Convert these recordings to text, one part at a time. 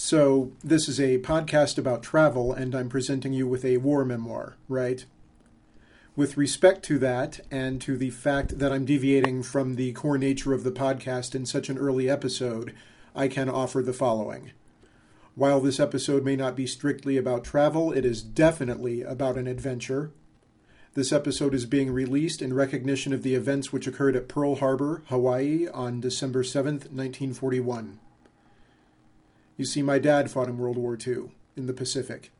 So, this is a podcast about travel, and I'm presenting you with a war memoir, right? With respect to that, and to the fact that I'm deviating from the core nature of the podcast in such an early episode, I can offer the following. While this episode may not be strictly about travel, it is definitely about an adventure. This episode is being released in recognition of the events which occurred at Pearl Harbor, Hawaii on December 7th, 1941. You see, my dad fought in World War II in the Pacific.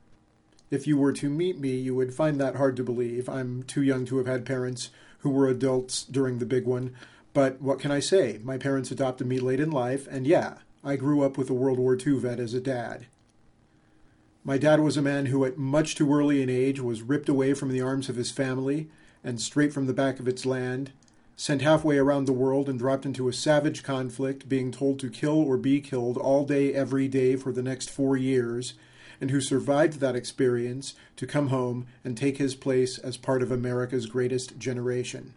If you were to meet me, you would find that hard to believe. I'm too young to have had parents who were adults during the big one. But what can I say? My parents adopted me late in life, and yeah, I grew up with a World War II vet as a dad. My dad was a man who, at much too early an age, was ripped away from the arms of his family and straight from the back of its land sent halfway around the world and dropped into a savage conflict, being told to kill or be killed all day, every day for the next four years, and who survived that experience to come home and take his place as part of America's greatest generation.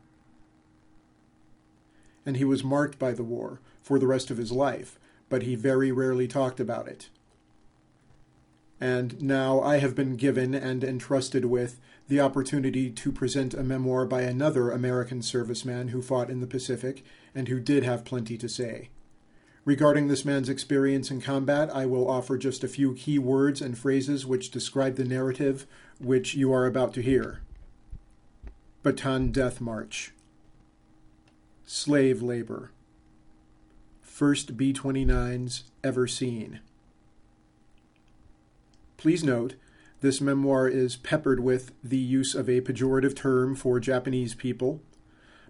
And he was marked by the war for the rest of his life, but he very rarely talked about it. And now I have been given and entrusted with the opportunity to present a memoir by another American serviceman who fought in the Pacific and who did have plenty to say. Regarding this man's experience in combat, I will offer just a few key words and phrases which describe the narrative which you are about to hear. Bataan Death March, Slave Labor, First B 29s Ever Seen. Please note this memoir is peppered with the use of a pejorative term for Japanese people.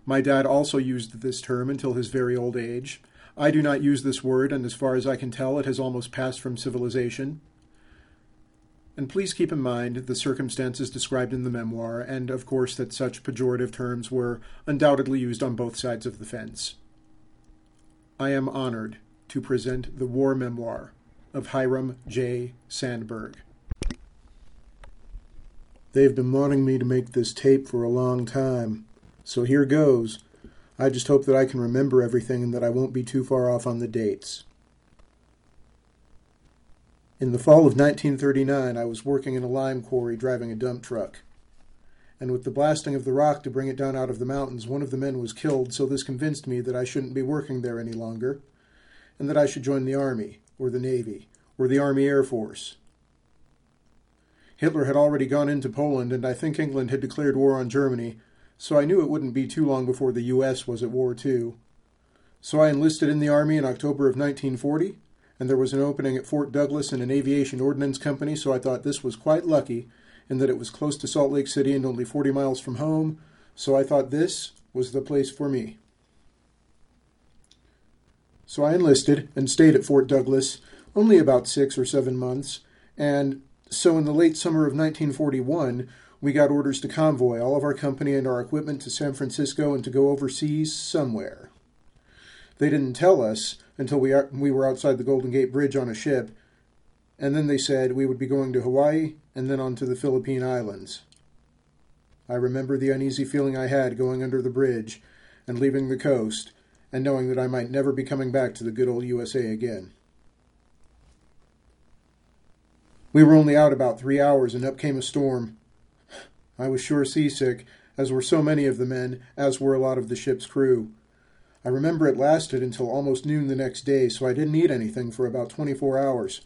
My dad also used this term until his very old age. I do not use this word, and as far as I can tell, it has almost passed from civilization. And please keep in mind the circumstances described in the memoir, and of course that such pejorative terms were undoubtedly used on both sides of the fence. I am honored to present the war memoir of Hiram J. Sandberg. They've been wanting me to make this tape for a long time, so here goes. I just hope that I can remember everything and that I won't be too far off on the dates. In the fall of 1939, I was working in a lime quarry driving a dump truck. And with the blasting of the rock to bring it down out of the mountains, one of the men was killed, so this convinced me that I shouldn't be working there any longer, and that I should join the Army, or the Navy, or the Army Air Force. Hitler had already gone into Poland, and I think England had declared war on Germany, so I knew it wouldn't be too long before the U.S. was at war too. So I enlisted in the Army in October of 1940, and there was an opening at Fort Douglas in an aviation ordnance company, so I thought this was quite lucky, in that it was close to Salt Lake City and only 40 miles from home, so I thought this was the place for me. So I enlisted and stayed at Fort Douglas only about six or seven months, and so, in the late summer of 1941, we got orders to convoy all of our company and our equipment to San Francisco and to go overseas somewhere. They didn't tell us until we, we were outside the Golden Gate Bridge on a ship, and then they said we would be going to Hawaii and then on to the Philippine Islands. I remember the uneasy feeling I had going under the bridge and leaving the coast and knowing that I might never be coming back to the good old USA again. We were only out about three hours, and up came a storm. I was sure seasick, as were so many of the men, as were a lot of the ship's crew. I remember it lasted until almost noon the next day, so I didn't eat anything for about 24 hours.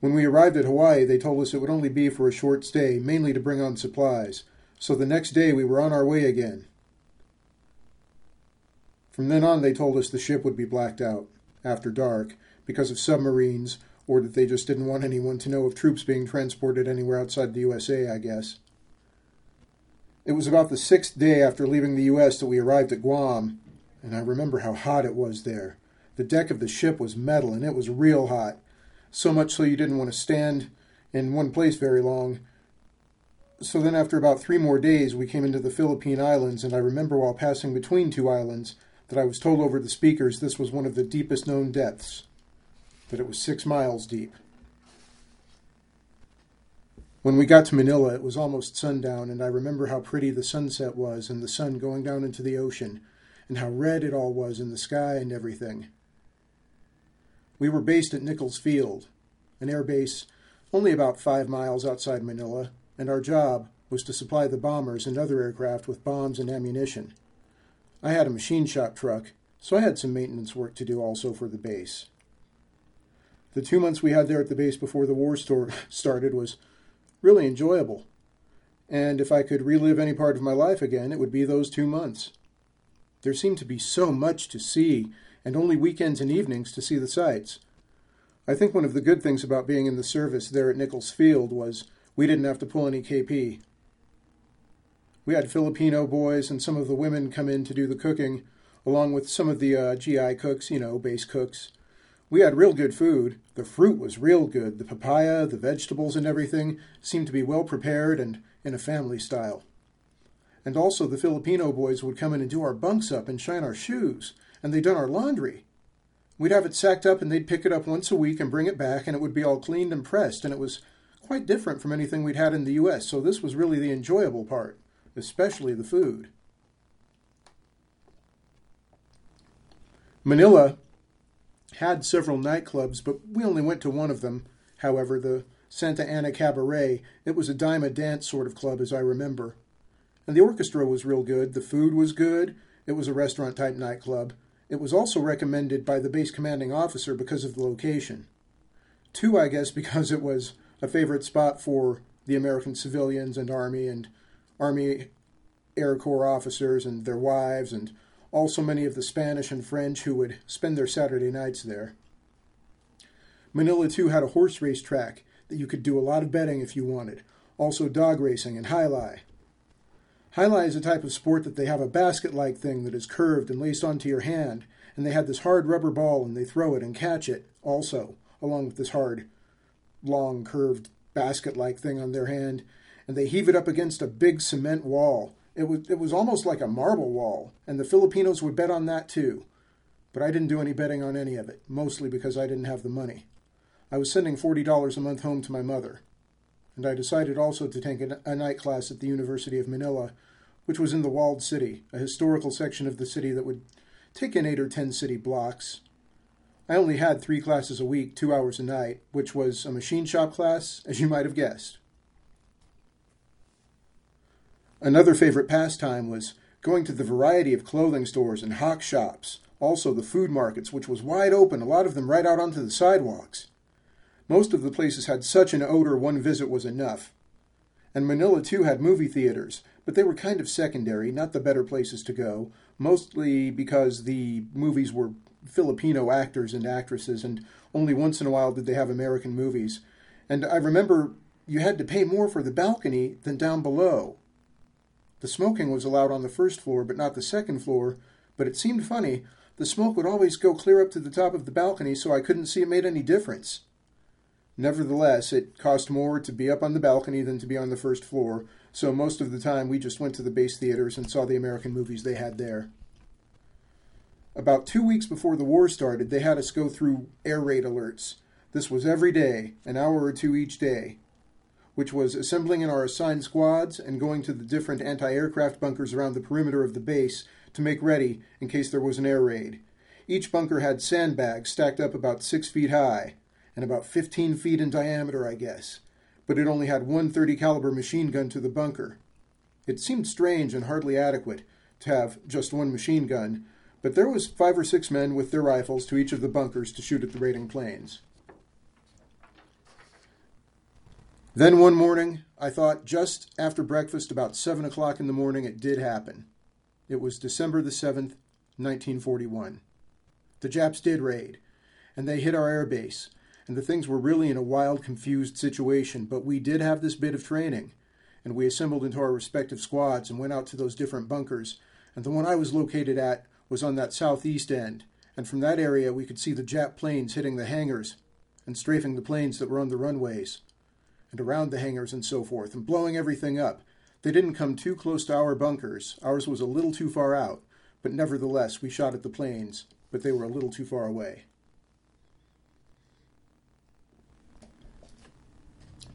When we arrived at Hawaii, they told us it would only be for a short stay, mainly to bring on supplies, so the next day we were on our way again. From then on, they told us the ship would be blacked out, after dark, because of submarines, or that they just didn't want anyone to know of troops being transported anywhere outside the USA, I guess. It was about the sixth day after leaving the U.S. that we arrived at Guam, and I remember how hot it was there. The deck of the ship was metal, and it was real hot, so much so you didn't want to stand in one place very long. So then, after about three more days, we came into the Philippine Islands, and I remember while passing between two islands that I was told over the speakers this was one of the deepest known depths that it was six miles deep. When we got to Manila, it was almost sundown, and I remember how pretty the sunset was and the sun going down into the ocean, and how red it all was in the sky and everything. We were based at Nichols Field, an air base only about five miles outside Manila, and our job was to supply the bombers and other aircraft with bombs and ammunition. I had a machine shop truck, so I had some maintenance work to do also for the base. The two months we had there at the base before the war store started was really enjoyable. And if I could relive any part of my life again, it would be those two months. There seemed to be so much to see, and only weekends and evenings to see the sights. I think one of the good things about being in the service there at Nichols Field was we didn't have to pull any KP. We had Filipino boys and some of the women come in to do the cooking, along with some of the uh, GI cooks, you know, base cooks. We had real good food. The fruit was real good. The papaya, the vegetables, and everything seemed to be well prepared and in a family style. And also, the Filipino boys would come in and do our bunks up and shine our shoes, and they'd done our laundry. We'd have it sacked up, and they'd pick it up once a week and bring it back, and it would be all cleaned and pressed, and it was quite different from anything we'd had in the U.S., so this was really the enjoyable part, especially the food. Manila had several nightclubs, but we only went to one of them. However, the Santa Ana Cabaret, it was a dime a dance sort of club, as I remember. And the orchestra was real good, the food was good, it was a restaurant type nightclub. It was also recommended by the base commanding officer because of the location. Two, I guess, because it was a favorite spot for the American civilians and Army and Army Air Corps officers and their wives, and also many of the Spanish and French who would spend their Saturday nights there. Manila, too, had a horse race track that you could do a lot of betting if you wanted, also dog racing and jai alai. Jai is a type of sport that they have a basket like thing that is curved and laced onto your hand, and they have this hard rubber ball and they throw it and catch it also, along with this hard, long, curved basket like thing on their hand, and they heave it up against a big cement wall. It was, it was almost like a marble wall, and the Filipinos would bet on that too. But I didn't do any betting on any of it, mostly because I didn't have the money. I was sending $40 a month home to my mother and I decided also to take a, a night class at the University of Manila, which was in the walled city, a historical section of the city that would take in eight or ten city blocks. I only had three classes a week, two hours a night, which was a machine shop class, as you might have guessed. Another favorite pastime was going to the variety of clothing stores and hawk shops, also the food markets, which was wide open, a lot of them right out onto the sidewalks. Most of the places had such an odor one visit was enough. And Manila, too, had movie theaters, but they were kind of secondary, not the better places to go, mostly because the movies were Filipino actors and actresses, and only once in a while did they have American movies. And I remember you had to pay more for the balcony than down below. The smoking was allowed on the first floor, but not the second floor, but it seemed funny. The smoke would always go clear up to the top of the balcony, so I couldn't see it made any difference. Nevertheless, it cost more to be up on the balcony than to be on the first floor, so most of the time we just went to the base theaters and saw the American movies they had there. About two weeks before the war started, they had us go through air raid alerts. This was every day, an hour or two each day, which was assembling in our assigned squads and going to the different anti aircraft bunkers around the perimeter of the base to make ready in case there was an air raid. Each bunker had sandbags stacked up about six feet high and about 15 feet in diameter, I guess, but it only had one 30 caliber machine gun to the bunker. It seemed strange and hardly adequate to have just one machine gun, but there was five or six men with their rifles to each of the bunkers to shoot at the raiding planes. Then one morning, I thought just after breakfast, about seven o'clock in the morning, it did happen. It was December the 7th, 1941. The Japs did raid, and they hit our air base, and the things were really in a wild, confused situation. But we did have this bit of training, and we assembled into our respective squads and went out to those different bunkers. And the one I was located at was on that southeast end, and from that area we could see the Jap planes hitting the hangars and strafing the planes that were on the runways and around the hangars and so forth, and blowing everything up. They didn't come too close to our bunkers. Ours was a little too far out, but nevertheless we shot at the planes, but they were a little too far away.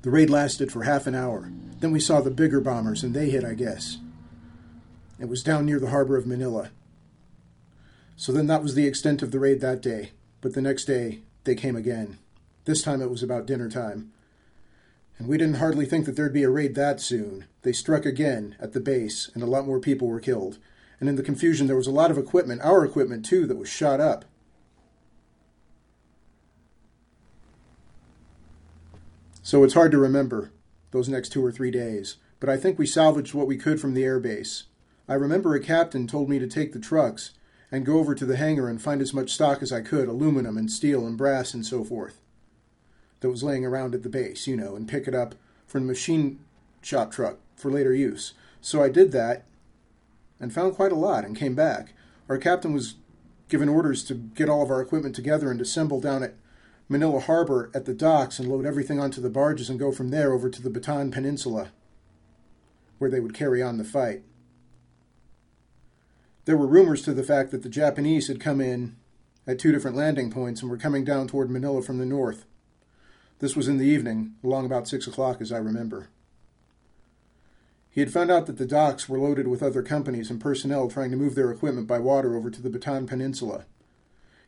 The raid lasted for half an hour. Then we saw the bigger bombers, and they hit, I guess. It was down near the harbor of Manila. So then that was the extent of the raid that day. But the next day, they came again. This time it was about dinner time. And we didn't hardly think that there'd be a raid that soon. They struck again at the base, and a lot more people were killed. And in the confusion, there was a lot of equipment, our equipment too, that was shot up. So it's hard to remember those next two or three days, but I think we salvaged what we could from the airbase. I remember a captain told me to take the trucks and go over to the hangar and find as much stock as I could aluminum and steel and brass and so forth that was laying around at the base, you know, and pick it up from the machine shop truck for later use. So I did that and found quite a lot and came back. Our captain was given orders to get all of our equipment together and assemble down at Manila Harbor at the docks and load everything onto the barges and go from there over to the Bataan Peninsula, where they would carry on the fight. There were rumors to the fact that the Japanese had come in at two different landing points and were coming down toward Manila from the north. This was in the evening, along about six o'clock, as I remember. He had found out that the docks were loaded with other companies and personnel trying to move their equipment by water over to the Bataan Peninsula.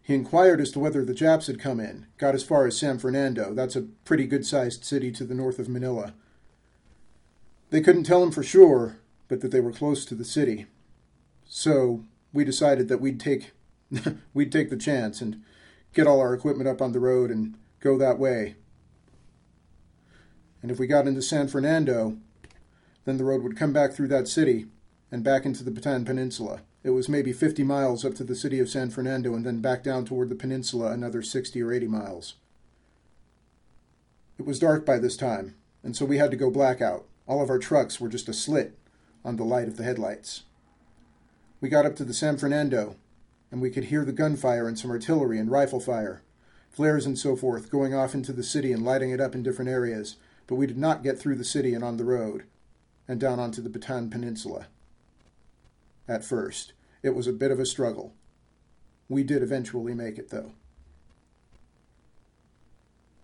He inquired as to whether the Japs had come in, got as far as San Fernando. That's a pretty good sized city to the north of Manila. They couldn't tell him for sure, but that they were close to the city. So we decided that we'd take we'd take the chance and get all our equipment up on the road and go that way. And if we got into San Fernando, then the road would come back through that city and back into the Bataan Peninsula. It was maybe 50 miles up to the city of San Fernando and then back down toward the peninsula another 60 or 80 miles. It was dark by this time, and so we had to go blackout. All of our trucks were just a slit on the light of the headlights. We got up to the San Fernando, and we could hear the gunfire and some artillery and rifle fire, flares and so forth, going off into the city and lighting it up in different areas, but we did not get through the city and on the road, and down onto the Bataan Peninsula at first. It was a bit of a struggle. We did eventually make it, though.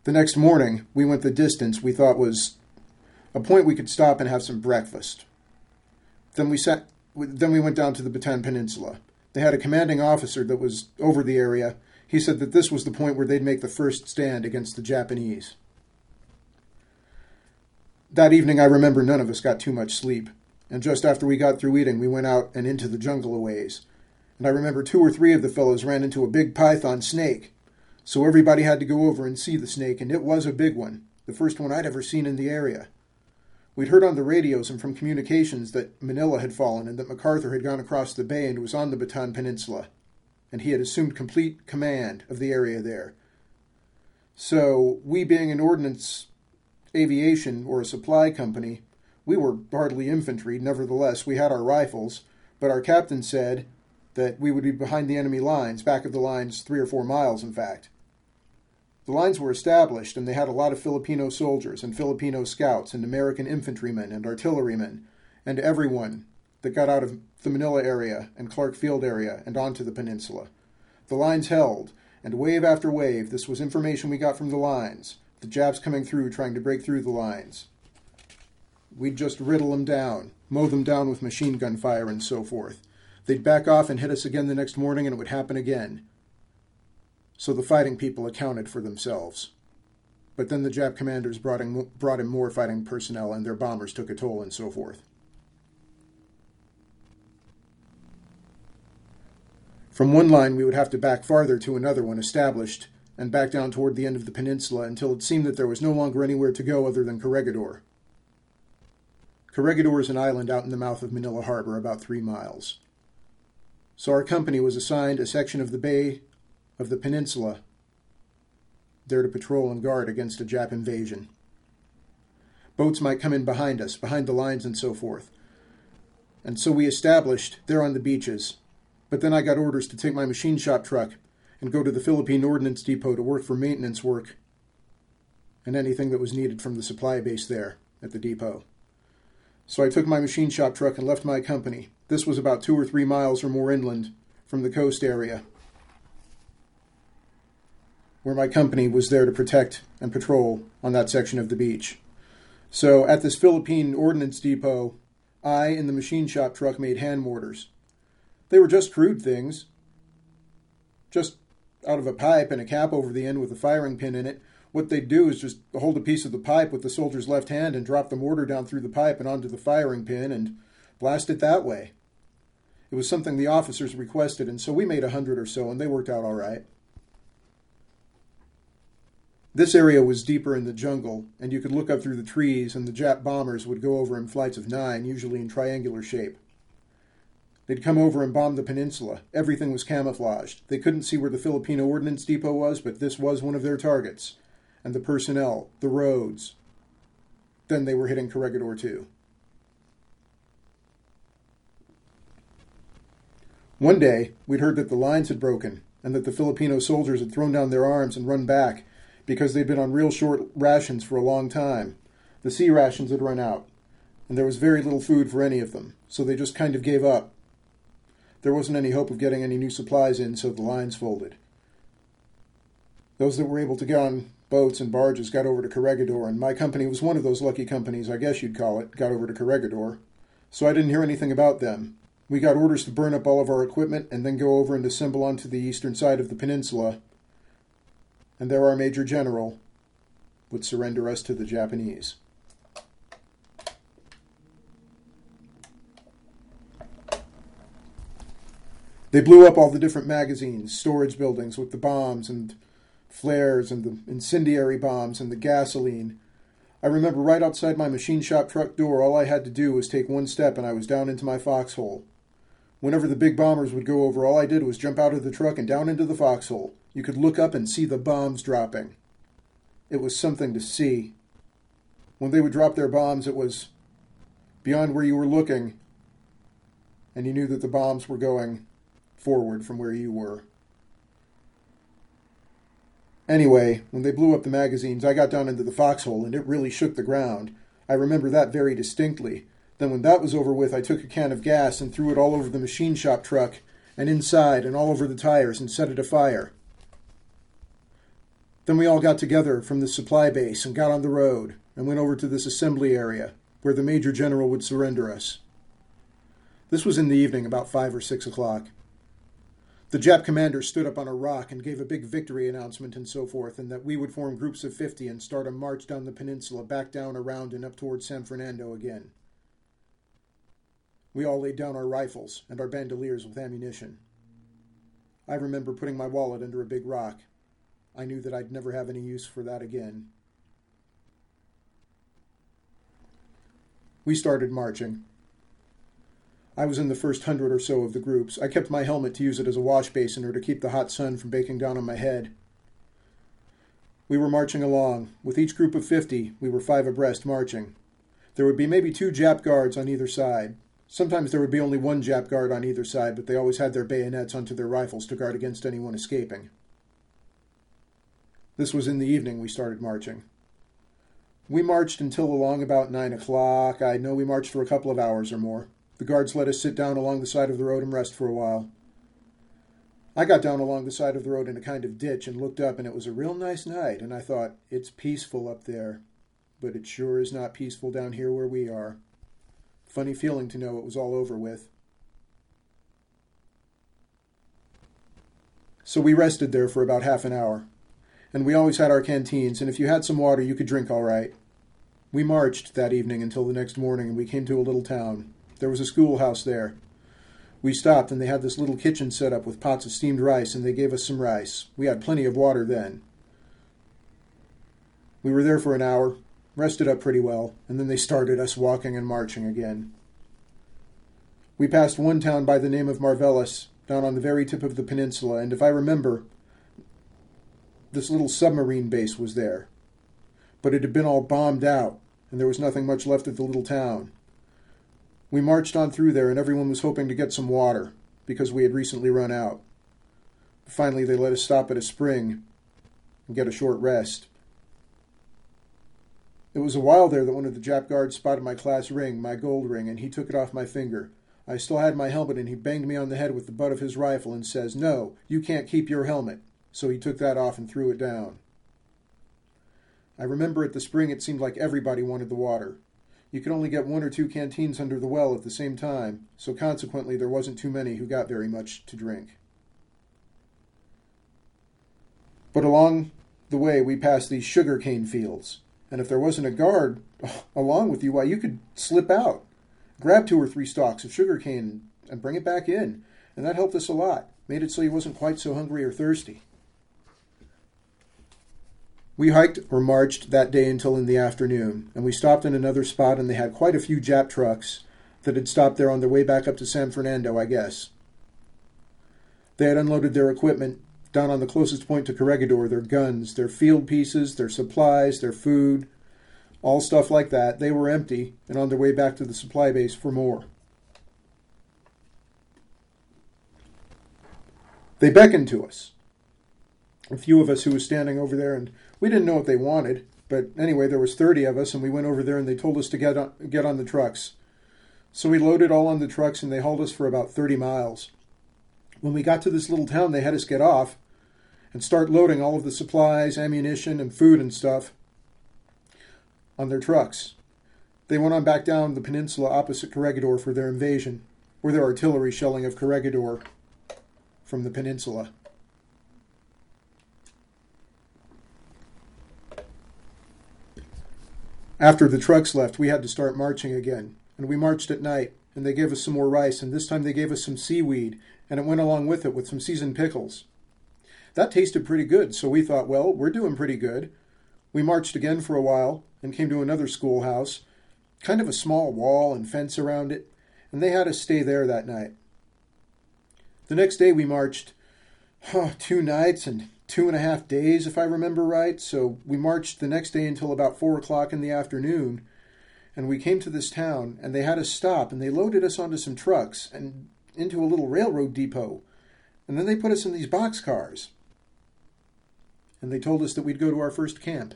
The next morning, we went the distance we thought was a point we could stop and have some breakfast. Then we sat. Then we went down to the Bataan Peninsula. They had a commanding officer that was over the area. He said that this was the point where they'd make the first stand against the Japanese. That evening, I remember none of us got too much sleep and just after we got through eating, we went out and into the jungle a ways. And I remember two or three of the fellows ran into a big python snake. So everybody had to go over and see the snake, and it was a big one, the first one I'd ever seen in the area. We'd heard on the radios and from communications that Manila had fallen and that MacArthur had gone across the bay and was on the Bataan Peninsula, and he had assumed complete command of the area there. So, we being an ordnance aviation or a supply company, we were hardly infantry, nevertheless, we had our rifles, but our captain said that we would be behind the enemy lines, back of the lines, three or four miles, in fact. The lines were established, and they had a lot of Filipino soldiers and Filipino scouts and American infantrymen and artillerymen, and everyone that got out of the Manila area and Clark Field area and onto the peninsula. The lines held, and wave after wave, this was information we got from the lines, the Japs coming through trying to break through the lines. We'd just riddle them down, mow them down with machine gun fire, and so forth. They'd back off and hit us again the next morning, and it would happen again. So the fighting people accounted for themselves. But then the Jap commanders brought in, brought in more fighting personnel, and their bombers took a toll, and so forth. From one line, we would have to back farther to another one established, and back down toward the end of the peninsula until it seemed that there was no longer anywhere to go other than Corregidor. Corregidor is an island out in the mouth of Manila Harbor, about three miles. So our company was assigned a section of the bay of the peninsula there to patrol and guard against a Jap invasion. Boats might come in behind us, behind the lines and so forth. And so we established there on the beaches. But then I got orders to take my machine shop truck and go to the Philippine Ordnance Depot to work for maintenance work and anything that was needed from the supply base there at the depot. So I took my machine shop truck and left my company. This was about two or three miles or more inland from the coast area, where my company was there to protect and patrol on that section of the beach. So at this Philippine Ordnance Depot, I and the machine shop truck made hand mortars. They were just crude things, just out of a pipe and a cap over the end with a firing pin in it. What they'd do is just hold a piece of the pipe with the soldier's left hand and drop the mortar down through the pipe and onto the firing pin and blast it that way. It was something the officers requested, and so we made a hundred or so, and they worked out all right. This area was deeper in the jungle, and you could look up through the trees, and the Jap bombers would go over in flights of nine, usually in triangular shape. They'd come over and bomb the peninsula. Everything was camouflaged. They couldn't see where the Filipino Ordnance Depot was, but this was one of their targets. And the personnel, the roads. Then they were hitting Corregidor too. One day, we'd heard that the lines had broken, and that the Filipino soldiers had thrown down their arms and run back because they'd been on real short rations for a long time. The C rations had run out, and there was very little food for any of them, so they just kind of gave up there wasn't any hope of getting any new supplies in, so the lines folded. Those that were able to get on boats and barges got over to Corregidor, and my company was one of those lucky companies, I guess you'd call it, got over to Corregidor. So I didn't hear anything about them. We got orders to burn up all of our equipment and then go over and assemble onto the eastern side of the peninsula. And there our Major General would surrender us to the Japanese. They blew up all the different magazines, storage buildings with the bombs and flares and the incendiary bombs and the gasoline. I remember right outside my machine shop truck door, all I had to do was take one step and I was down into my foxhole. Whenever the big bombers would go over, all I did was jump out of the truck and down into the foxhole. You could look up and see the bombs dropping. It was something to see. When they would drop their bombs, it was beyond where you were looking, and you knew that the bombs were going forward from where you were. Anyway, when they blew up the magazines, I got down into the foxhole and it really shook the ground. I remember that very distinctly. Then, when that was over with, I took a can of gas and threw it all over the machine shop truck and inside and all over the tires and set it afire. Then we all got together from the supply base and got on the road and went over to this assembly area where the Major General would surrender us. This was in the evening, about five or six o'clock. The Jap commander stood up on a rock and gave a big victory announcement and so forth, and that we would form groups of 50 and start a march down the peninsula, back down around and up towards San Fernando again. We all laid down our rifles and our bandoliers with ammunition. I remember putting my wallet under a big rock. I knew that I'd never have any use for that again. We started marching. I was in the first hundred or so of the groups. I kept my helmet to use it as a wash basin or to keep the hot sun from baking down on my head. We were marching along. With each group of fifty, we were five abreast marching. There would be maybe two Jap guards on either side. Sometimes there would be only one Jap guard on either side, but they always had their bayonets onto their rifles to guard against anyone escaping. This was in the evening we started marching. We marched until along about nine o'clock. I know we marched for a couple of hours or more. The guards let us sit down along the side of the road and rest for a while. I got down along the side of the road in a kind of ditch and looked up, and it was a real nice night, and I thought, it's peaceful up there, but it sure is not peaceful down here where we are. Funny feeling to know it was all over with. So we rested there for about half an hour. And we always had our canteens, and if you had some water, you could drink all right. We marched that evening until the next morning, and we came to a little town. There was a schoolhouse there. We stopped, and they had this little kitchen set up with pots of steamed rice, and they gave us some rice. We had plenty of water then. We were there for an hour, rested up pretty well, and then they started us walking and marching again. We passed one town by the name of Mariveles, down on the very tip of the peninsula, and if I remember, this little submarine base was there. But it had been all bombed out, and there was nothing much left of the little town. We marched on through there, and everyone was hoping to get some water because we had recently run out. Finally, they let us stop at a spring and get a short rest. It was a while there that one of the Jap guards spotted my class ring, my gold ring, and he took it off my finger. I still had my helmet, and he banged me on the head with the butt of his rifle and says, No, you can't keep your helmet. So he took that off and threw it down. I remember at the spring it seemed like everybody wanted the water. You could only get one or two canteens under the well at the same time, so consequently there wasn't too many who got very much to drink. But along the way, we passed these sugar cane fields. And if there wasn't a guard along with you, why, you could slip out, grab two or three stalks of sugar cane, and bring it back in. And that helped us a lot, made it so you wasn't quite so hungry or thirsty. We hiked or marched that day until in the afternoon, and we stopped in another spot, and they had quite a few Jap trucks that had stopped there on their way back up to San Fernando, I guess. They had unloaded their equipment down on the closest point to Corregidor their guns, their field pieces, their supplies, their food, all stuff like that. They were empty and on their way back to the supply base for more. They beckoned to us. A few of us who was standing over there, and we didn't know what they wanted. But anyway, there was 30 of us, and we went over there, and they told us to get on, get on the trucks. So we loaded all on the trucks, and they hauled us for about 30 miles. When we got to this little town, they had us get off and start loading all of the supplies, ammunition, and food and stuff on their trucks. They went on back down the peninsula opposite Corregidor for their invasion, or their artillery shelling of Corregidor from the peninsula. After the trucks left, we had to start marching again, and we marched at night, and they gave us some more rice, and this time they gave us some seaweed, and it went along with it with some seasoned pickles. That tasted pretty good, so we thought, well, we're doing pretty good. We marched again for a while and came to another schoolhouse, kind of a small wall and fence around it, and they had us stay there that night. The next day we marched oh, two nights and two and a half days, if I remember right. So we marched the next day until about four o'clock in the afternoon, and we came to this town, and they had us stop, and they loaded us onto some trucks and into a little railroad depot, and then they put us in these box cars and they told us that we'd go to our first camp.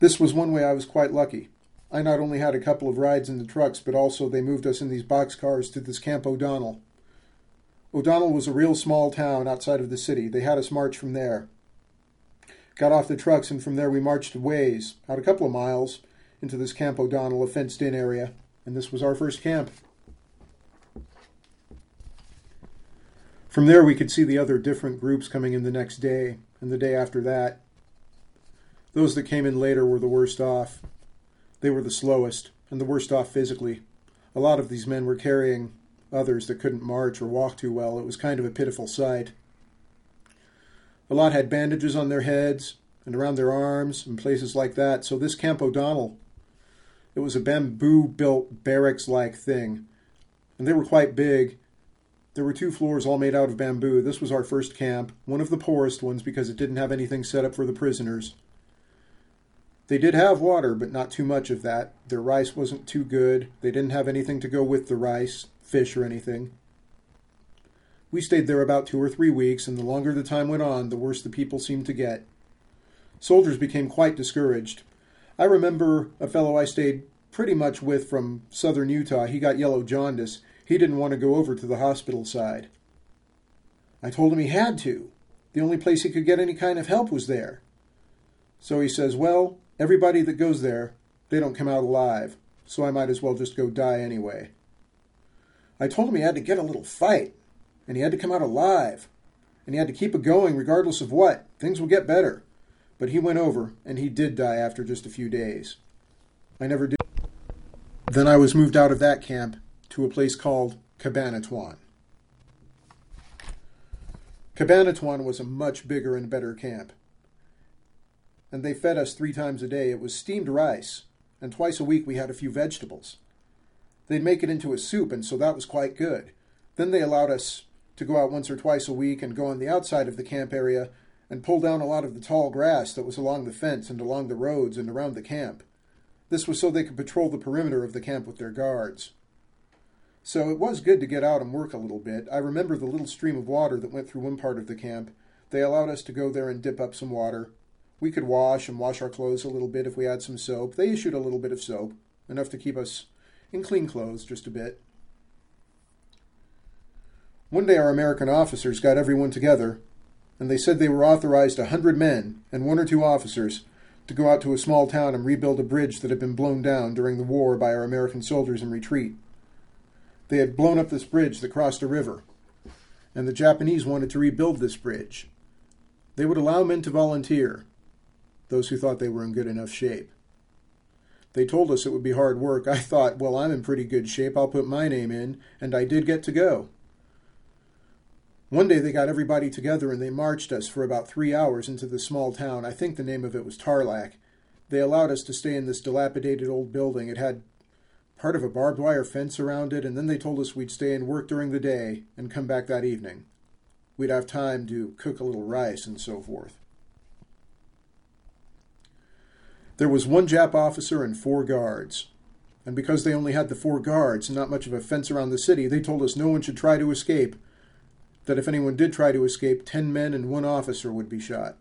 This was one way I was quite lucky. I not only had a couple of rides in the trucks, but also they moved us in these boxcars to this Camp O'Donnell. O'Donnell was a real small town outside of the city. They had us march from there. Got off the trucks, and from there we marched ways, out a couple of miles, into this Camp O'Donnell, a fenced in area, and this was our first camp. From there, we could see the other different groups coming in the next day and the day after that. Those that came in later were the worst off. They were the slowest and the worst off physically. A lot of these men were carrying others that couldn't march or walk too well. It was kind of a pitiful sight. A lot had bandages on their heads and around their arms and places like that. So this Camp O'Donnell, it was a bamboo built barracks like thing. And they were quite big there were two floors all made out of bamboo. This was our first camp, one of the poorest ones because it didn't have anything set up for the prisoners. They did have water, but not too much of that. Their rice wasn't too good. They didn't have anything to go with the rice, fish or anything. We stayed there about two or three weeks, and the longer the time went on, the worse the people seemed to get. Soldiers became quite discouraged. I remember a fellow I stayed pretty much with from southern Utah. He got yellow jaundice, he didn't want to go over to the hospital side. I told him he had to. The only place he could get any kind of help was there. So he says, Well, everybody that goes there, they don't come out alive, so I might as well just go die anyway. I told him he had to get a little fight, and he had to come out alive, and he had to keep it going regardless of what. Things will get better. But he went over, and he did die after just a few days. I never did. Then I was moved out of that camp to a place called Cabanatuan. Cabanatuan was a much bigger and better camp. And they fed us three times a day. It was steamed rice, and twice a week we had a few vegetables. They'd make it into a soup, and so that was quite good. Then they allowed us to go out once or twice a week and go on the outside of the camp area and pull down a lot of the tall grass that was along the fence and along the roads and around the camp. This was so they could patrol the perimeter of the camp with their guards. So it was good to get out and work a little bit. I remember the little stream of water that went through one part of the camp. They allowed us to go there and dip up some water. We could wash and wash our clothes a little bit if we had some soap. They issued a little bit of soap, enough to keep us in clean clothes just a bit. One day our American officers got everyone together, and they said they were authorized a hundred men and one or two officers to go out to a small town and rebuild a bridge that had been blown down during the war by our American soldiers in retreat. They had blown up this bridge that crossed a river. and the Japanese wanted to rebuild this bridge. They would allow men to volunteer, those who thought they were in good enough shape. They told us it would be hard work. I thought, well, I'm in pretty good shape. I'll put my name in, and I did get to go. One day they got everybody together and they marched us for about three hours into the small town. I think the name of it was Tarlac. They allowed us to stay in this dilapidated old building. It had part of a barbed wire fence around it, and then they told us we'd stay and work during the day and come back that evening. We'd have time to cook a little rice and so forth. There was one Jap officer and four guards. And because they only had the four guards and not much of a fence around the city, they told us no one should try to escape that if anyone did try to escape, ten men and one officer would be shot.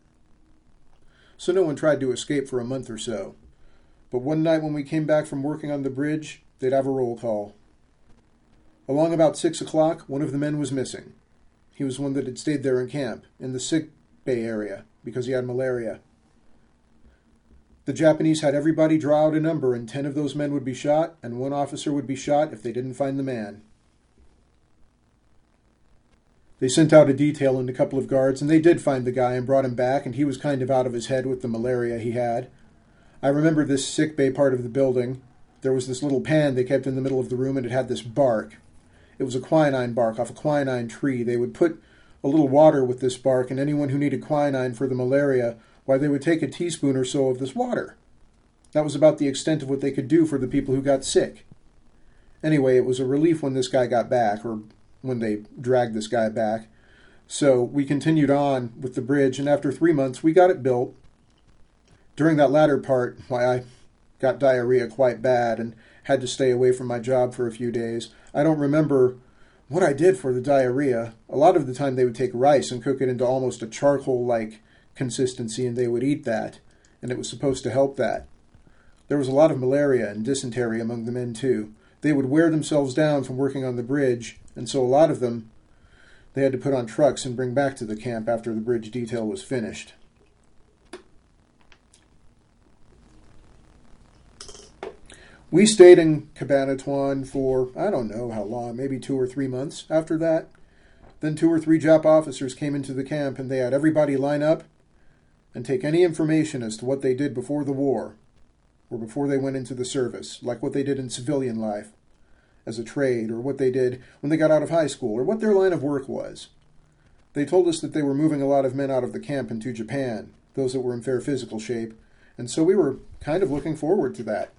So no one tried to escape for a month or so. But one night when we came back from working on the bridge, they'd have a roll call. Along about six o'clock, one of the men was missing. He was one that had stayed there in camp, in the sick bay area, because he had malaria. The Japanese had everybody draw out a number, and ten of those men would be shot, and one officer would be shot if they didn't find the man. They sent out a detail and a couple of guards, and they did find the guy and brought him back, and he was kind of out of his head with the malaria he had. I remember this sick bay part of the building. There was this little pan they kept in the middle of the room, and it had this bark. It was a quinine bark off a quinine tree. They would put a little water with this bark, and anyone who needed quinine for the malaria, why, they would take a teaspoon or so of this water. That was about the extent of what they could do for the people who got sick. Anyway, it was a relief when this guy got back, or when they dragged this guy back. So we continued on with the bridge, and after three months, we got it built. During that latter part, why I got diarrhea quite bad and had to stay away from my job for a few days. I don't remember what I did for the diarrhea. A lot of the time, they would take rice and cook it into almost a charcoal like consistency, and they would eat that, and it was supposed to help that. There was a lot of malaria and dysentery among the men, too. They would wear themselves down from working on the bridge, and so a lot of them they had to put on trucks and bring back to the camp after the bridge detail was finished. We stayed in Cabanatuan for, I don't know how long, maybe two or three months after that. Then two or three Jap officers came into the camp and they had everybody line up and take any information as to what they did before the war or before they went into the service, like what they did in civilian life as a trade, or what they did when they got out of high school, or what their line of work was. They told us that they were moving a lot of men out of the camp into Japan, those that were in fair physical shape, and so we were kind of looking forward to that.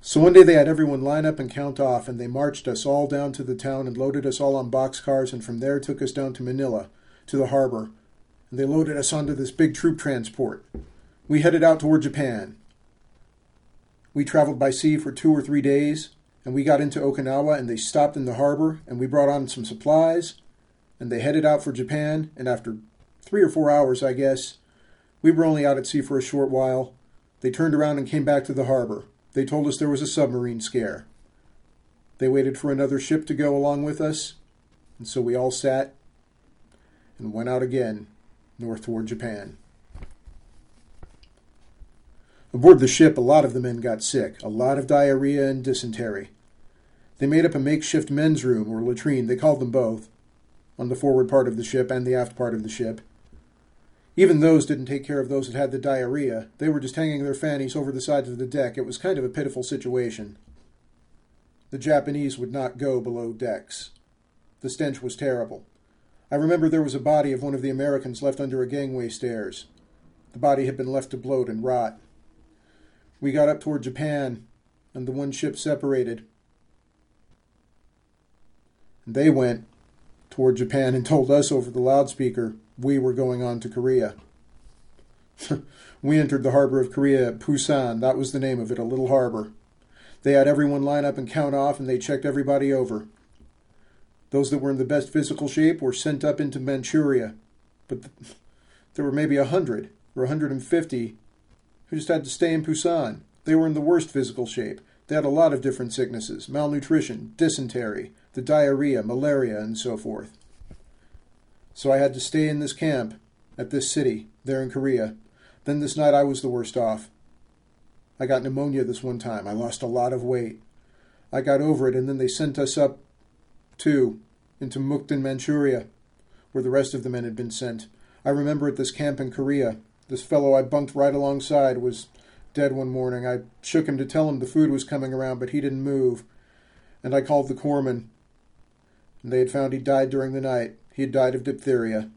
So one day they had everyone line up and count off, and they marched us all down to the town and loaded us all on boxcars, and from there took us down to Manila, to the harbor, and they loaded us onto this big troop transport. We headed out toward Japan. We traveled by sea for two or three days, and we got into Okinawa, and they stopped in the harbor, and we brought on some supplies, and they headed out for Japan, and after three or four hours, I guess, we were only out at sea for a short while. They turned around and came back to the harbor. They told us there was a submarine scare. They waited for another ship to go along with us, and so we all sat and went out again north toward Japan. Aboard the ship, a lot of the men got sick, a lot of diarrhea and dysentery. They made up a makeshift men's room, or latrine, they called them both, on the forward part of the ship and the aft part of the ship. Even those didn't take care of those that had the diarrhea. They were just hanging their fannies over the sides of the deck. It was kind of a pitiful situation. The Japanese would not go below decks. The stench was terrible. I remember there was a body of one of the Americans left under a gangway stairs. The body had been left to bloat and rot. We got up toward Japan, and the one ship separated. And they went toward Japan and told us over the loudspeaker we were going on to Korea. we entered the harbor of Korea at Pusan. That was the name of it, a little harbor. They had everyone line up and count off, and they checked everybody over. Those that were in the best physical shape were sent up into Manchuria, but there were maybe a hundred or a hundred and fifty who just had to stay in Pusan. They were in the worst physical shape. They had a lot of different sicknesses malnutrition, dysentery, the diarrhea, malaria, and so forth. So I had to stay in this camp at this city, there in Korea. Then this night I was the worst off. I got pneumonia this one time. I lost a lot of weight. I got over it, and then they sent us up too, into Mukden, Manchuria, where the rest of the men had been sent. I remember at this camp in Korea, this fellow I bunked right alongside was dead one morning. I shook him to tell him the food was coming around, but he didn't move. And I called the corpsman. And they had found he died during the night. He had died of diphtheria.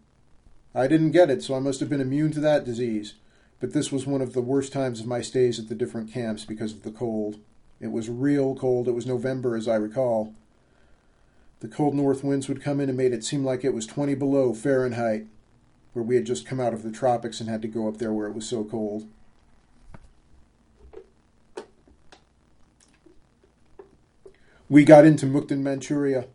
I didn't get it, so I must have been immune to that disease. But this was one of the worst times of my stays at the different camps because of the cold. It was real cold. It was November, as I recall. The cold north winds would come in and made it seem like it was 20 below Fahrenheit, where we had just come out of the tropics and had to go up there where it was so cold. We got into Mukden, Manchuria.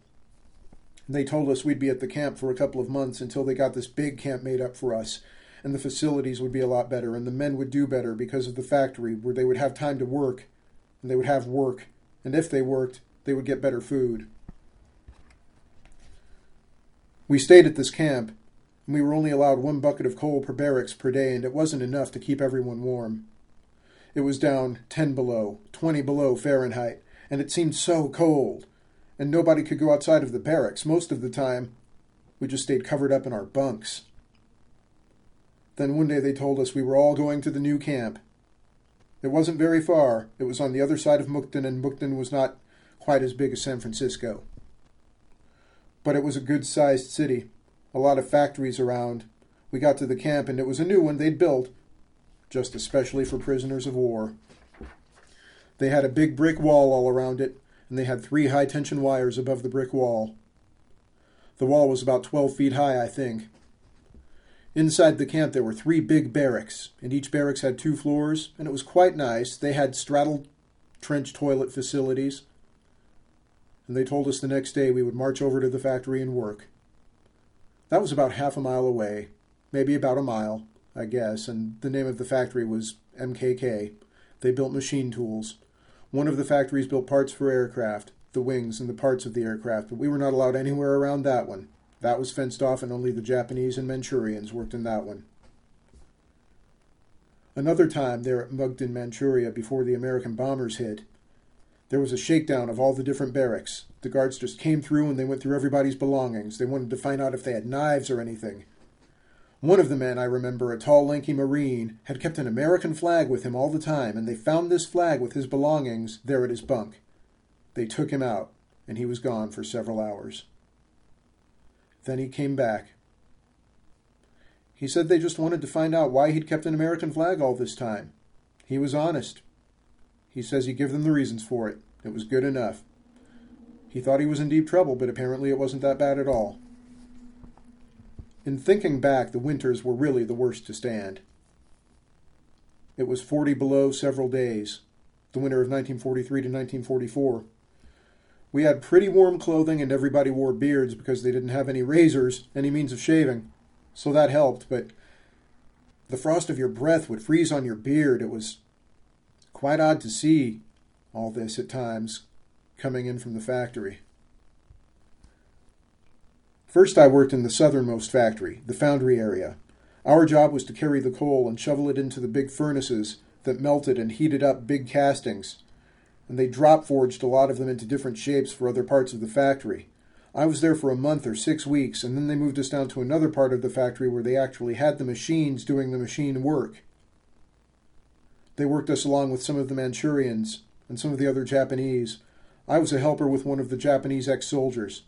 They told us we'd be at the camp for a couple of months until they got this big camp made up for us, and the facilities would be a lot better, and the men would do better because of the factory, where they would have time to work, and they would have work, and if they worked, they would get better food. We stayed at this camp, and we were only allowed one bucket of coal per barracks per day, and it wasn't enough to keep everyone warm. It was down 10 below, 20 below Fahrenheit, and it seemed so cold, and nobody could go outside of the barracks. Most of the time, we just stayed covered up in our bunks. Then one day they told us we were all going to the new camp. It wasn't very far. It was on the other side of Mukden, and Mukden was not quite as big as San Francisco. But it was a good sized city, a lot of factories around. We got to the camp, and it was a new one they'd built, just especially for prisoners of war. They had a big brick wall all around it, and they had three high tension wires above the brick wall. The wall was about 12 feet high, I think. Inside the camp, there were three big barracks, and each barracks had two floors, and it was quite nice. They had straddled trench toilet facilities, and they told us the next day we would march over to the factory and work. That was about half a mile away, maybe about a mile, I guess, and the name of the factory was MKK. They built machine tools. One of the factories built parts for aircraft, the wings and the parts of the aircraft, but we were not allowed anywhere around that one. That was fenced off, and only the Japanese and Manchurians worked in that one. Another time there at Mukden, Manchuria, before the American bombers hit, there was a shakedown of all the different barracks. The guards just came through and they went through everybody's belongings. They wanted to find out if they had knives or anything. One of the men, I remember, a tall, lanky Marine, had kept an American flag with him all the time, and they found this flag with his belongings there at his bunk. They took him out, and he was gone for several hours. Then he came back. He said they just wanted to find out why he'd kept an American flag all this time. He was honest. He says he gave them the reasons for it. It was good enough. He thought he was in deep trouble, but apparently it wasn't that bad at all. In thinking back, the winters were really the worst to stand. It was 40 below several days, the winter of 1943 to 1944. We had pretty warm clothing, and everybody wore beards because they didn't have any razors, any means of shaving. So that helped, but the frost of your breath would freeze on your beard. It was quite odd to see all this at times coming in from the factory. First, I worked in the southernmost factory, the foundry area. Our job was to carry the coal and shovel it into the big furnaces that melted and heated up big castings, and they drop forged a lot of them into different shapes for other parts of the factory. I was there for a month or six weeks, and then they moved us down to another part of the factory where they actually had the machines doing the machine work. They worked us along with some of the Manchurians and some of the other Japanese. I was a helper with one of the Japanese ex soldiers.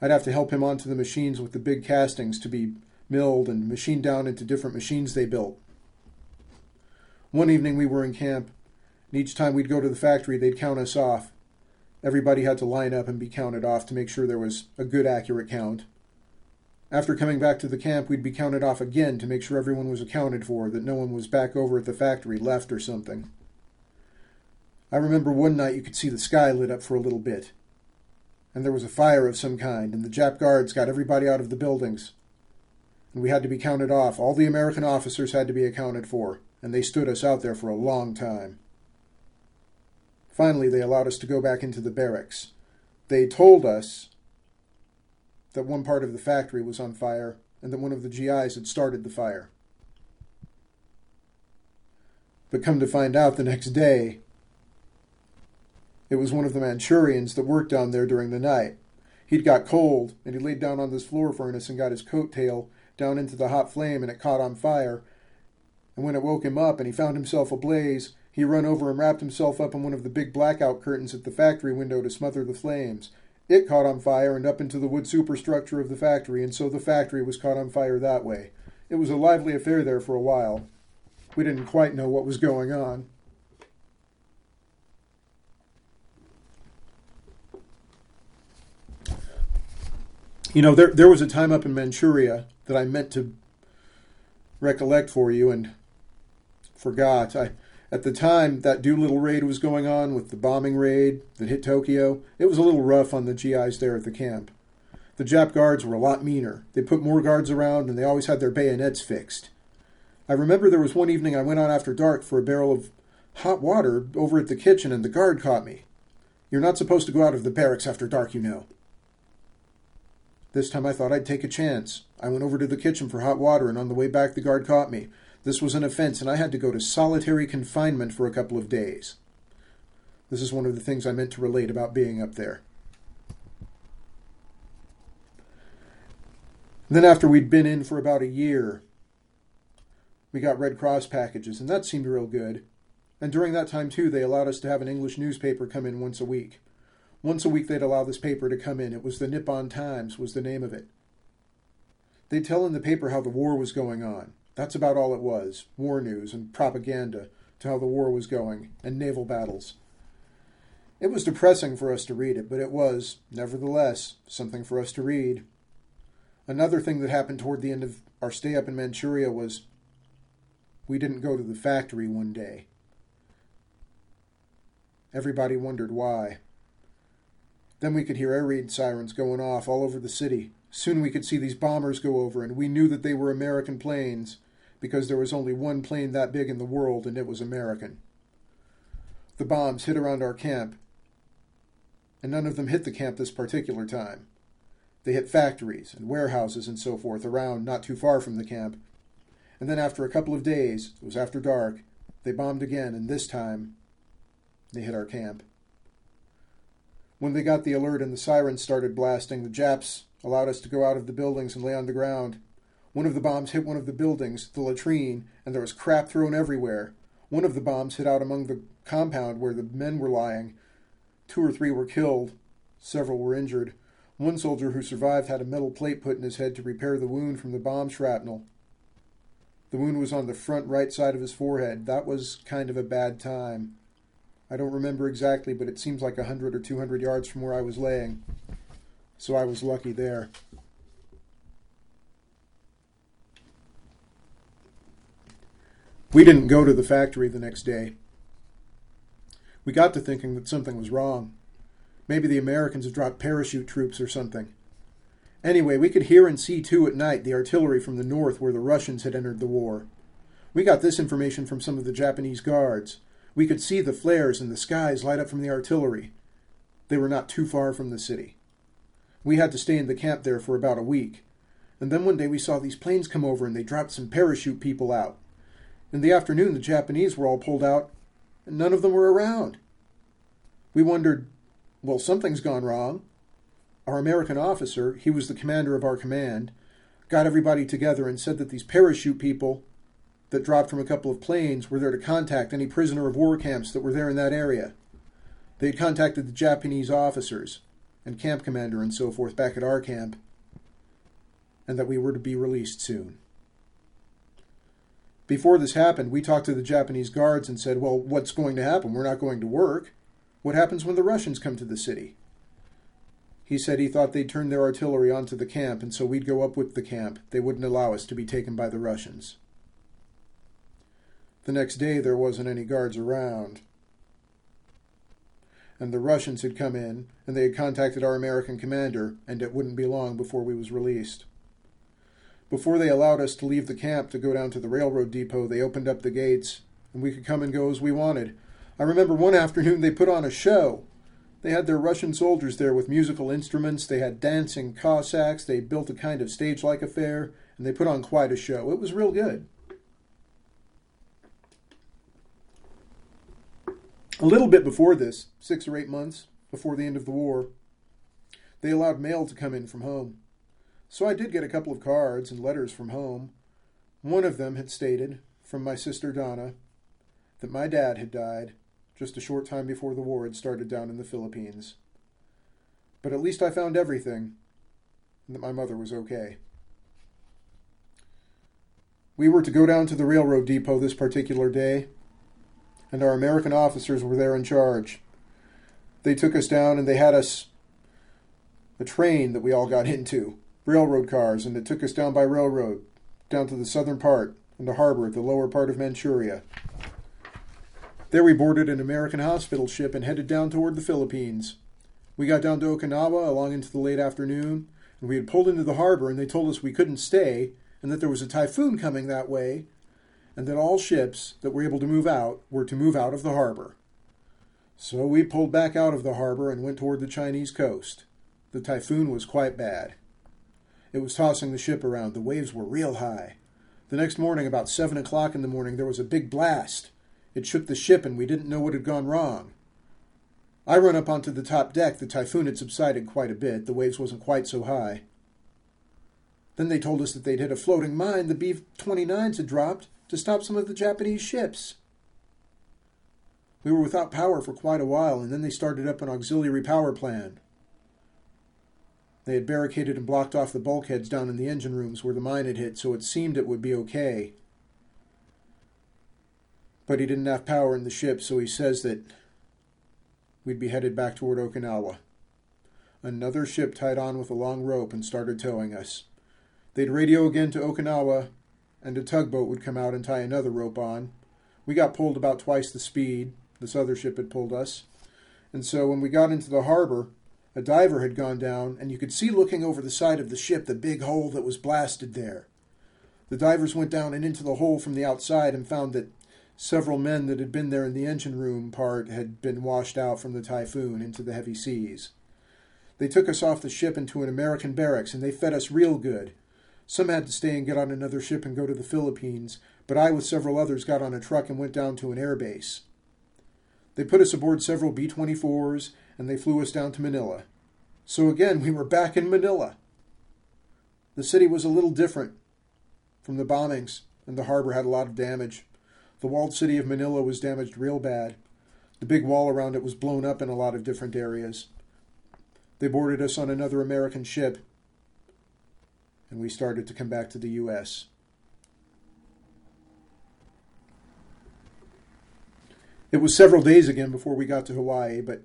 I'd have to help him onto the machines with the big castings to be milled and machined down into different machines they built. One evening we were in camp, and each time we'd go to the factory, they'd count us off. Everybody had to line up and be counted off to make sure there was a good, accurate count. After coming back to the camp, we'd be counted off again to make sure everyone was accounted for, that no one was back over at the factory, left or something. I remember one night you could see the sky lit up for a little bit and there was a fire of some kind, and the Jap guards got everybody out of the buildings. And we had to be counted off. All the American officers had to be accounted for, and they stood us out there for a long time. Finally, they allowed us to go back into the barracks. They told us that one part of the factory was on fire and that one of the GIs had started the fire. But come to find out the next day, it was one of the Manchurians that worked down there during the night. He'd got cold, and he laid down on this floor furnace and got his coat tail down into the hot flame, and it caught on fire. And when it woke him up and he found himself ablaze, he run over and wrapped himself up in one of the big blackout curtains at the factory window to smother the flames. It caught on fire and up into the wood superstructure of the factory, and so the factory was caught on fire that way. It was a lively affair there for a while. We didn't quite know what was going on. You know, there there was a time up in Manchuria that I meant to recollect for you and forgot. I at the time that Doolittle raid was going on with the bombing raid that hit Tokyo, it was a little rough on the GIs there at the camp. The Jap guards were a lot meaner. They put more guards around and they always had their bayonets fixed. I remember there was one evening I went out after dark for a barrel of hot water over at the kitchen and the guard caught me. You're not supposed to go out of the barracks after dark, you know. This time I thought I'd take a chance. I went over to the kitchen for hot water, and on the way back the guard caught me. This was an offense, and I had to go to solitary confinement for a couple of days. This is one of the things I meant to relate about being up there. then, after we'd been in for about a year, we got Red Cross packages, and that seemed real good. And during that time, too, they allowed us to have an English newspaper come in once a week. Once a week, they'd allow this paper to come in. It was the Nippon Times, was the name of it. They'd tell in the paper how the war was going on. That's about all it was war news and propaganda to how the war was going and naval battles. It was depressing for us to read it, but it was, nevertheless, something for us to read. Another thing that happened toward the end of our stay up in Manchuria was we didn't go to the factory one day. Everybody wondered why. Then we could hear air raid sirens going off all over the city. Soon we could see these bombers go over, and we knew that they were American planes because there was only one plane that big in the world, and it was American. The bombs hit around our camp, and none of them hit the camp this particular time. They hit factories and warehouses and so forth around not too far from the camp. And then after a couple of days, it was after dark, they bombed again, and this time they hit our camp. When they got the alert and the sirens started blasting, the Japs allowed us to go out of the buildings and lay on the ground. One of the bombs hit one of the buildings, the latrine, and there was crap thrown everywhere. One of the bombs hit out among the compound where the men were lying. Two or three were killed, several were injured. One soldier who survived had a metal plate put in his head to repair the wound from the bomb shrapnel. The wound was on the front right side of his forehead. That was kind of a bad time. I don't remember exactly, but it seems like a hundred or two hundred yards from where I was laying. So I was lucky there. We didn't go to the factory the next day. We got to thinking that something was wrong. Maybe the Americans had dropped parachute troops or something. Anyway, we could hear and see too at night the artillery from the north where the Russians had entered the war. We got this information from some of the Japanese guards. We could see the flares in the skies light up from the artillery. They were not too far from the city. We had to stay in the camp there for about a week. And then one day we saw these planes come over and they dropped some parachute people out. In the afternoon, the Japanese were all pulled out, and none of them were around. We wondered, well, something's gone wrong. Our American officer, he was the commander of our command, got everybody together and said that these parachute people that dropped from a couple of planes were there to contact any prisoner of war camps that were there in that area. They had contacted the Japanese officers and camp commander and so forth back at our camp, and that we were to be released soon. Before this happened, we talked to the Japanese guards and said, Well, what's going to happen? We're not going to work. What happens when the Russians come to the city? He said he thought they'd turn their artillery onto the camp, and so we'd go up with the camp. They wouldn't allow us to be taken by the Russians. The next day, there wasn't any guards around. And the Russians had come in, and they had contacted our American commander, and it wouldn't be long before we was released. Before they allowed us to leave the camp to go down to the railroad depot, they opened up the gates, and we could come and go as we wanted. I remember one afternoon they put on a show. They had their Russian soldiers there with musical instruments, they had dancing Cossacks, they built a kind of stage like affair, and they put on quite a show. It was real good. A little bit before this, six or eight months before the end of the war, they allowed mail to come in from home. So I did get a couple of cards and letters from home. One of them had stated, from my sister Donna, that my dad had died just a short time before the war had started down in the Philippines. But at least I found everything, and that my mother was okay. We were to go down to the railroad depot this particular day, and our American officers were there in charge. They took us down and they had us a train that we all got into, railroad cars, and it took us down by railroad, down to the southern part, and the harbor at the lower part of Manchuria. There we boarded an American hospital ship and headed down toward the Philippines. We got down to Okinawa along into the late afternoon, and we had pulled into the harbor, and they told us we couldn't stay and that there was a typhoon coming that way, and that all ships that were able to move out were to move out of the harbor. So we pulled back out of the harbor and went toward the Chinese coast. The typhoon was quite bad. It was tossing the ship around. The waves were real high. The next morning, about seven o'clock in the morning, there was a big blast. It shook the ship, and we didn't know what had gone wrong. I run up onto the top deck. The typhoon had subsided quite a bit. The waves wasn't quite so high. Then they told us that they'd hit a floating mine the B 29s had dropped to stop some of the Japanese ships. We were without power for quite a while, and then they started up an auxiliary power plan. They had barricaded and blocked off the bulkheads down in the engine rooms where the mine had hit, so it seemed it would be okay. But he didn't have power in the ship, so he says that we'd be headed back toward Okinawa. Another ship tied on with a long rope and started towing us. They'd radio again to Okinawa, and a tugboat would come out and tie another rope on. We got pulled about twice the speed this other ship had pulled us. And so when we got into the harbor, a diver had gone down, and you could see looking over the side of the ship the big hole that was blasted there. The divers went down and into the hole from the outside and found that several men that had been there in the engine room part had been washed out from the typhoon into the heavy seas. They took us off the ship into an American barracks, and they fed us real good. Some had to stay and get on another ship and go to the Philippines, but I, with several others, got on a truck and went down to an air base. They put us aboard several B 24s and they flew us down to Manila. So again, we were back in Manila. The city was a little different from the bombings, and the harbor had a lot of damage. The walled city of Manila was damaged real bad. The big wall around it was blown up in a lot of different areas. They boarded us on another American ship and we started to come back to the U.S. It was several days again before we got to Hawaii, but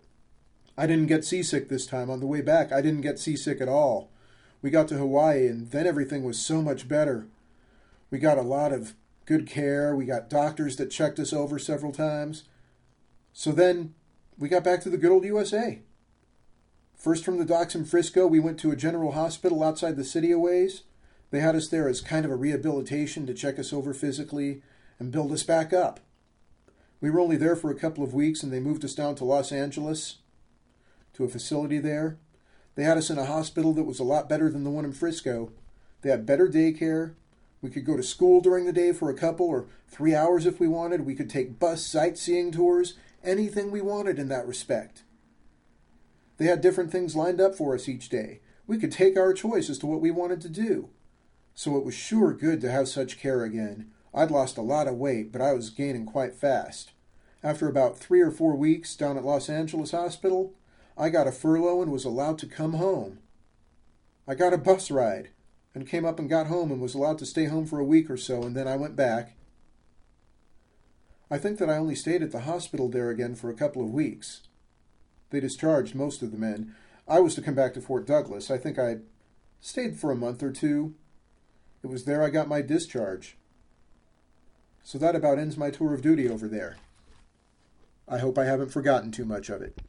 I didn't get seasick this time. On the way back, I didn't get seasick at all. We got to Hawaii, and then everything was so much better. We got a lot of good care. We got doctors that checked us over several times. So then we got back to the good old USA. First from the docks in Frisco, we went to a general hospital outside the city a ways. They had us there as kind of a rehabilitation to check us over physically and build us back up. We were only there for a couple of weeks and they moved us down to Los Angeles to a facility there. They had us in a hospital that was a lot better than the one in Frisco. They had better daycare. We could go to school during the day for a couple or three hours if we wanted. We could take bus sightseeing tours, anything we wanted in that respect. They had different things lined up for us each day. We could take our choice as to what we wanted to do. So it was sure good to have such care again. I'd lost a lot of weight, but I was gaining quite fast. After about three or four weeks down at Los Angeles Hospital, I got a furlough and was allowed to come home. I got a bus ride and came up and got home and was allowed to stay home for a week or so, and then I went back. I think that I only stayed at the hospital there again for a couple of weeks. They discharged most of the men. I was to come back to Fort Douglas. I think I stayed for a month or two. It was there I got my discharge. So that about ends my tour of duty over there. I hope I haven't forgotten too much of it.